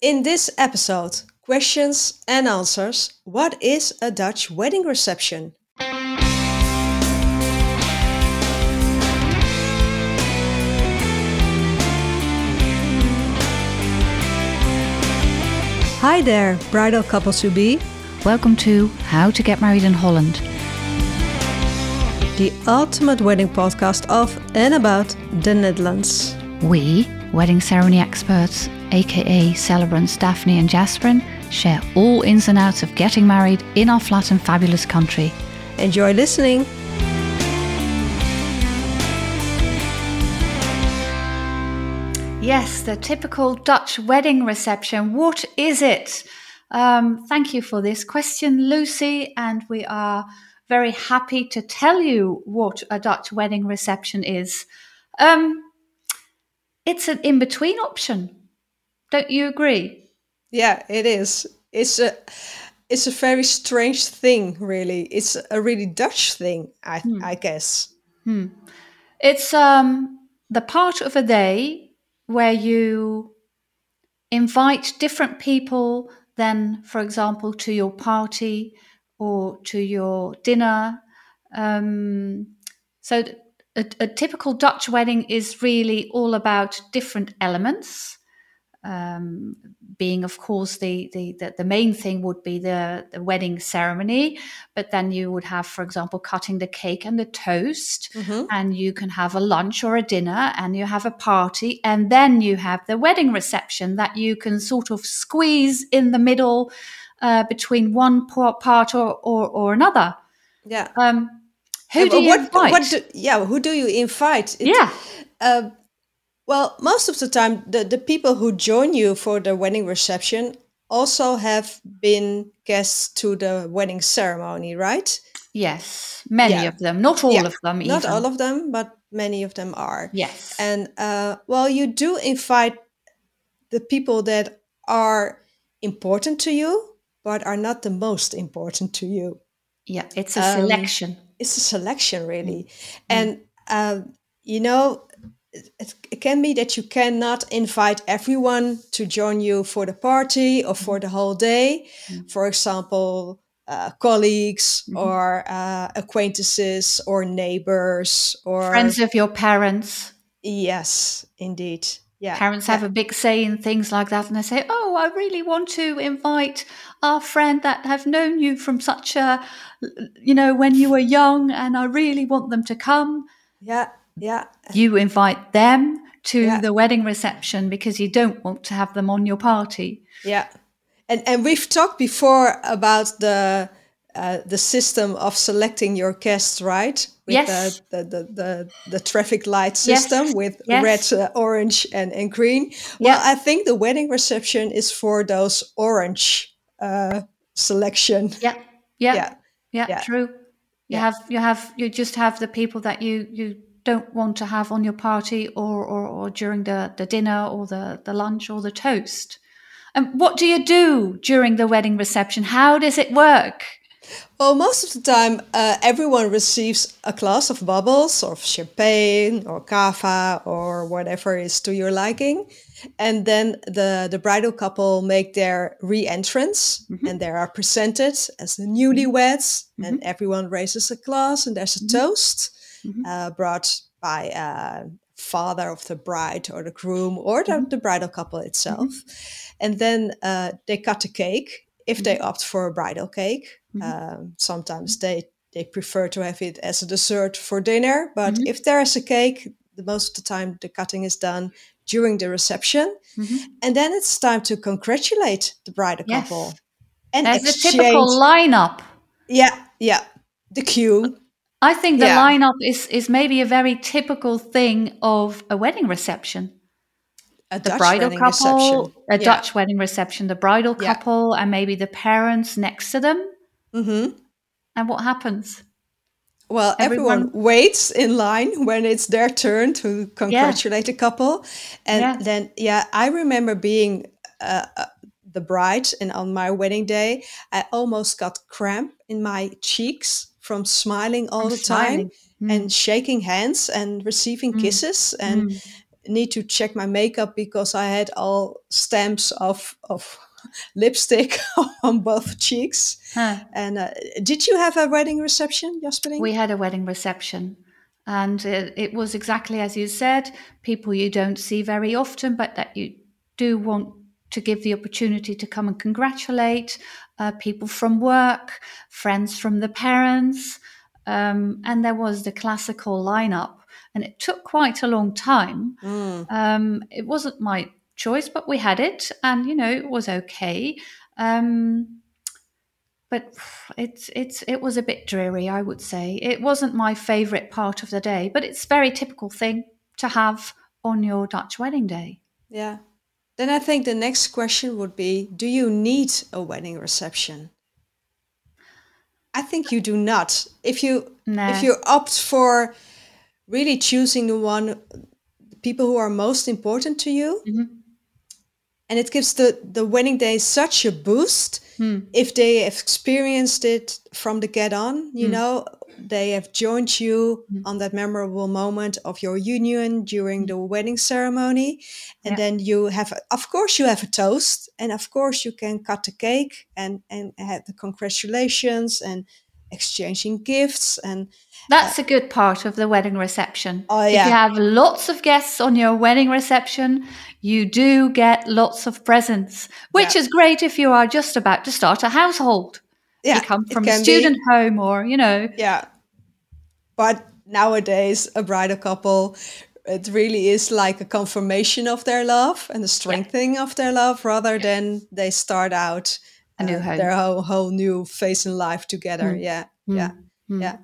In this episode, questions and answers What is a Dutch wedding reception? Hi there, bridal couples to be. Welcome to How to Get Married in Holland. The ultimate wedding podcast of and about the Netherlands. We, wedding ceremony experts, aka celebrants Daphne and Jasperin, share all ins and outs of getting married in our flat and fabulous country. Enjoy listening. Yes, the typical Dutch wedding reception. What is it? Um, thank you for this question, Lucy. And we are very happy to tell you what a Dutch wedding reception is. Um, it's an in between option. Don't you agree? Yeah, it is. It's a it's a very strange thing, really. It's a really Dutch thing, I Hmm. I guess. It's um, the part of a day where you invite different people, than, for example, to your party or to your dinner. Um, so, a, a typical Dutch wedding is really all about different elements. Um, being, of course, the, the, the, the main thing would be the, the wedding ceremony, but then you would have, for example, cutting the cake and the toast Mhm. and you can have a lunch or a dinner and you have a party and then you have the wedding reception that you can sort of squeeze in the middle uh, between one part or, or, or another Yeah. um, who do you what, invite What do, yeah, who do you invite? It- yeah Uh, well, most of the time, the, the people who join you for the wedding reception also have been guests to the wedding ceremony, right? yes many Yeah. of them not all Yeah. of them Not all of them, but many of them are. yes And uh, well, you do invite the people that are important to you, but are not the most important to you. yeah it's a um, selection It's a selection, really. Mm. And, um, you know, it, it can be that you cannot invite everyone to join you for the party or for the whole day. Mm. For example, uh, colleagues Mhm. or uh, acquaintances or neighbors or friends of your parents Yes, indeed. Yeah. Parents yeah. have a big say in things like that, and they say, "Oh, I really want to invite our friend that have known you from such a, you know, when you were young, and I really want them to come." Yeah, yeah, You invite them to Yeah. the wedding reception because you don't want to have them on your party. yeah. And and we've talked before about the uh, the system of selecting your guests, right? With Yes. The, the, the, the, the traffic light Yes. system with Yes. red, uh, orange, and, and green. Well, Yeah. I think the wedding reception is for those orange uh, selection. Yeah, yeah, Yeah. yeah, Yeah. true. You have you have you just have the people that you you don't want to have on your party or or, or during the, the dinner or the, the lunch or the toast. And what do you do during the wedding reception? How does it work? Well, most of the time, uh, everyone receives a glass of bubbles or champagne or cava or whatever is to your liking. And then the, the bridal couple make their re-entrance mm-hmm. and they are presented as the newlyweds mm-hmm. and mm-hmm. everyone raises a glass and there's a toast uh, brought by uh, father of the bride or the groom or the, the bridal couple itself. And then uh, they cut the cake if they opt for a bridal cake. Um, sometimes they, they prefer to have it as a dessert for dinner, but if there is a cake, the most of the time the cutting is done during the reception. And then it's time to congratulate the bridal Yes. couple. And There's a typical lineup. yeah, yeah. The cue. I think the Yeah. lineup is, is maybe a very typical thing of a wedding reception. A The Dutch bridal wedding couple, reception. a Yeah. Dutch wedding reception, the bridal Yeah. couple, and maybe the parents next to them. Mhm. And what happens? Well, everyone, Everyone- waits in line when it's their turn to congratulate the couple. And then, yeah, I remember being uh, uh, the bride, and on my wedding day, I almost got cramp in my cheeks from smiling all the smiling. time and shaking hands and receiving hmm. kisses. And hmm. need to check my makeup because I had all stamps of of lipstick on both cheeks. Huh. And uh, did you have a wedding reception, Jasperin? We had a wedding reception. And it, it was exactly as you said people you don't see very often, but that you do want to give the opportunity to come and congratulate uh, people from work, friends from the parents. Um, and there was the classical lineup. And it took quite a long time. Um, it wasn't my choice, but we had it. And, you know, it was okay. Um, but it's it's it was a bit dreary i would say it wasn't my favorite part of the day but it's a very typical thing to have on your dutch wedding day Yeah. Then I think the next question would be Do you need a wedding reception? I think you do not. If you No. if you opt for really choosing the one people who are most important to you mm-hmm. And it gives the the wedding day such a boost. Hmm. If they have experienced it from the get on you hmm. know they have joined you hmm. on that memorable moment of your union during the wedding ceremony. And Yeah. then you have of course you have a toast. And of course you can cut the cake and and have the congratulations and exchanging gifts and that's uh, a good part of the wedding reception. Oh, if you have lots of guests on your wedding reception you do get lots of presents which Yeah. is great if you are just about to start a household. Yeah you come from a can be- student home or you know. Yeah. But nowadays, a bridal couple, it really is like a confirmation of their love and a strengthening of their love rather than they start out A new home. their whole, whole new phase in life together. Mm. Yeah. Yeah. Yeah.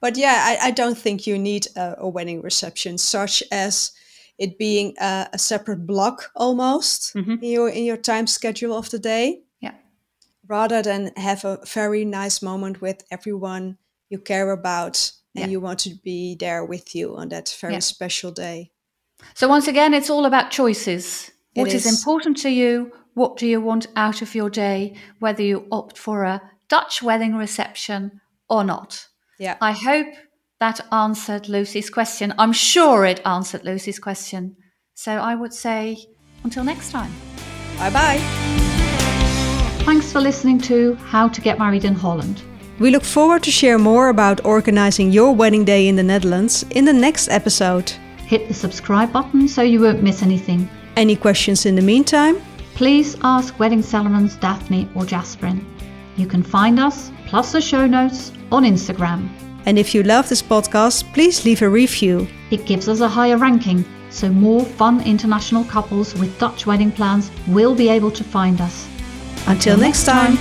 But yeah, I, I don't think you need a, a wedding reception such as it being a, a separate block almost Mhm. in your in your time schedule of the day yeah rather than have a very nice moment with everyone you care about and Yeah. you want to be there with you on that very Yeah. special day. So once again, it's all about choices. It What is. is. important to you? What do you want out of your day? Whether you opt for a Dutch wedding reception or not. Yeah. I hope that answered Lucy's question. I'm sure it answered Lucy's question. So I would say until next time. bye bye. Thanks for listening to How to Get Married in Holland. We look forward to share more about organizing your wedding day in the Netherlands in the next episode. Hit the subscribe button so you won't miss anything. Any questions in the meantime? Please ask Wedding Celebrants Daphne or Jasperin. You can find us, plus the show notes, on Instagram. And if you love this podcast, please leave a review. It gives us a higher ranking, so more fun international couples with Dutch wedding plans will be able to find us. Until next time.